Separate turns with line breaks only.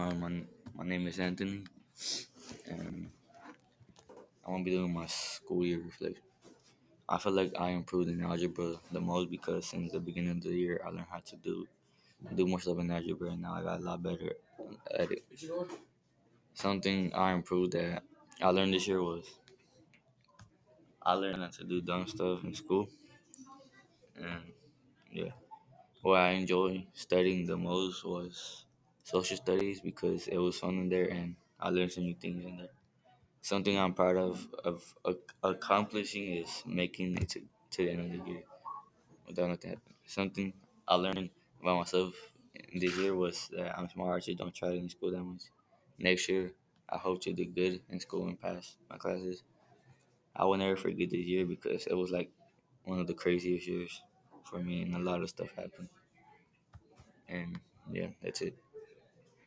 Hi, my, my name is Anthony, and I'm gonna be doing my school year reflection. I feel like I improved in algebra the most because since the beginning of the year, I learned how to do do more stuff in algebra, and now I got a lot better at it. Something I improved that I learned this year was I learned not to do dumb stuff in school, and yeah, what I enjoy studying the most was social studies because it was fun in there, and I learned some new things in there. Something I'm proud of of ac- accomplishing is making it to, to the end of the year without nothing happening. Something I learned about myself in this year was that I'm smart. I don't try in school that much. Next year, I hope to do good in school and pass my classes. I will never forget this year because it was like one of the craziest years for me, and a lot of stuff happened. And yeah, that's it.